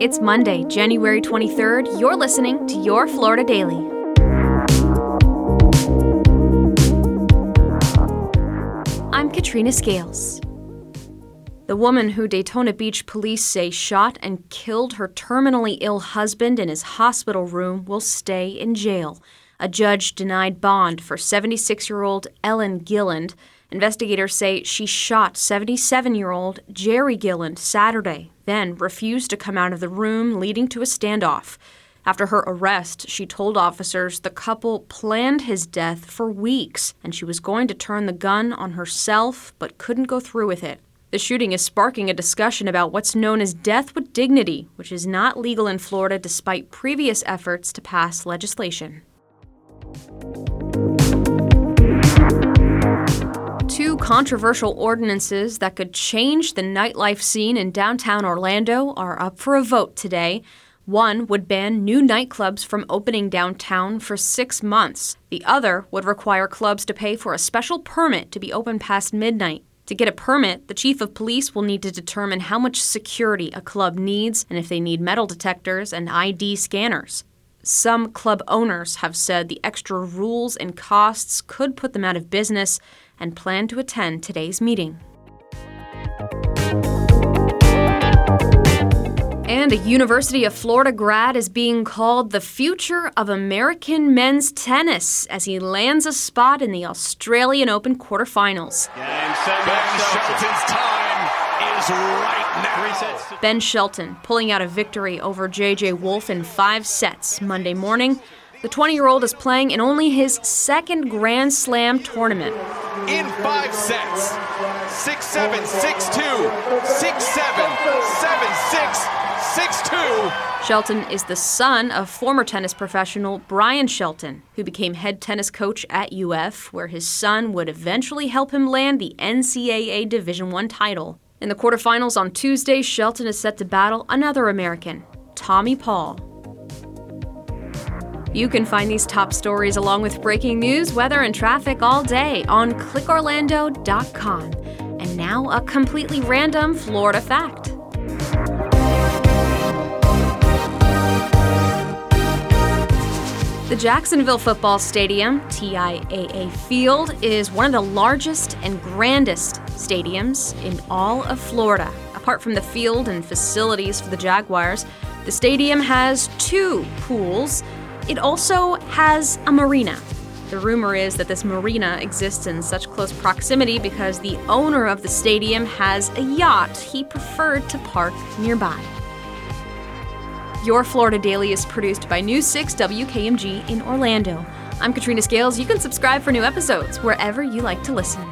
It's Monday, January 23rd. You're listening to Your Florida Daily. I'm Katrina Scales. The woman who Daytona Beach police say shot and killed her terminally ill husband in his hospital room will stay in jail. A judge denied bond for 76 year old Ellen Gilland. Investigators say she shot 77 year old Jerry Gilland Saturday, then refused to come out of the room, leading to a standoff. After her arrest, she told officers the couple planned his death for weeks and she was going to turn the gun on herself but couldn't go through with it. The shooting is sparking a discussion about what's known as death with dignity, which is not legal in Florida despite previous efforts to pass legislation. Controversial ordinances that could change the nightlife scene in downtown Orlando are up for a vote today. One would ban new nightclubs from opening downtown for six months. The other would require clubs to pay for a special permit to be open past midnight. To get a permit, the chief of police will need to determine how much security a club needs and if they need metal detectors and ID scanners. Some club owners have said the extra rules and costs could put them out of business and plan to attend today's meeting. And a University of Florida grad is being called the future of American men's tennis as he lands a spot in the Australian Open quarterfinals. Game set, ben Shelton's time is right now. Ben Shelton pulling out a victory over JJ Wolf in five sets Monday morning. The 20 year old is playing in only his second Grand Slam tournament. In five sets 6 7, 6 2, 6 7, 7 6, 6 2. Shelton is the son of former tennis professional Bryan Shelton, who became head tennis coach at UF, where his son would eventually help him land the NCAA Division I title. In the quarterfinals on Tuesday, Shelton is set to battle another American, Tommy Paul. You can find these top stories along with breaking news, weather, and traffic all day on clickorlando.com. And now, a completely random Florida fact. The Jacksonville Football Stadium, TIAA Field, is one of the largest and grandest stadiums in all of Florida. Apart from the field and facilities for the Jaguars, the stadium has two pools. It also has a marina. The rumor is that this marina exists in such close proximity because the owner of the stadium has a yacht he preferred to park nearby. Your Florida Daily is produced by News 6 WKMG in Orlando. I'm Katrina Scales. You can subscribe for new episodes wherever you like to listen.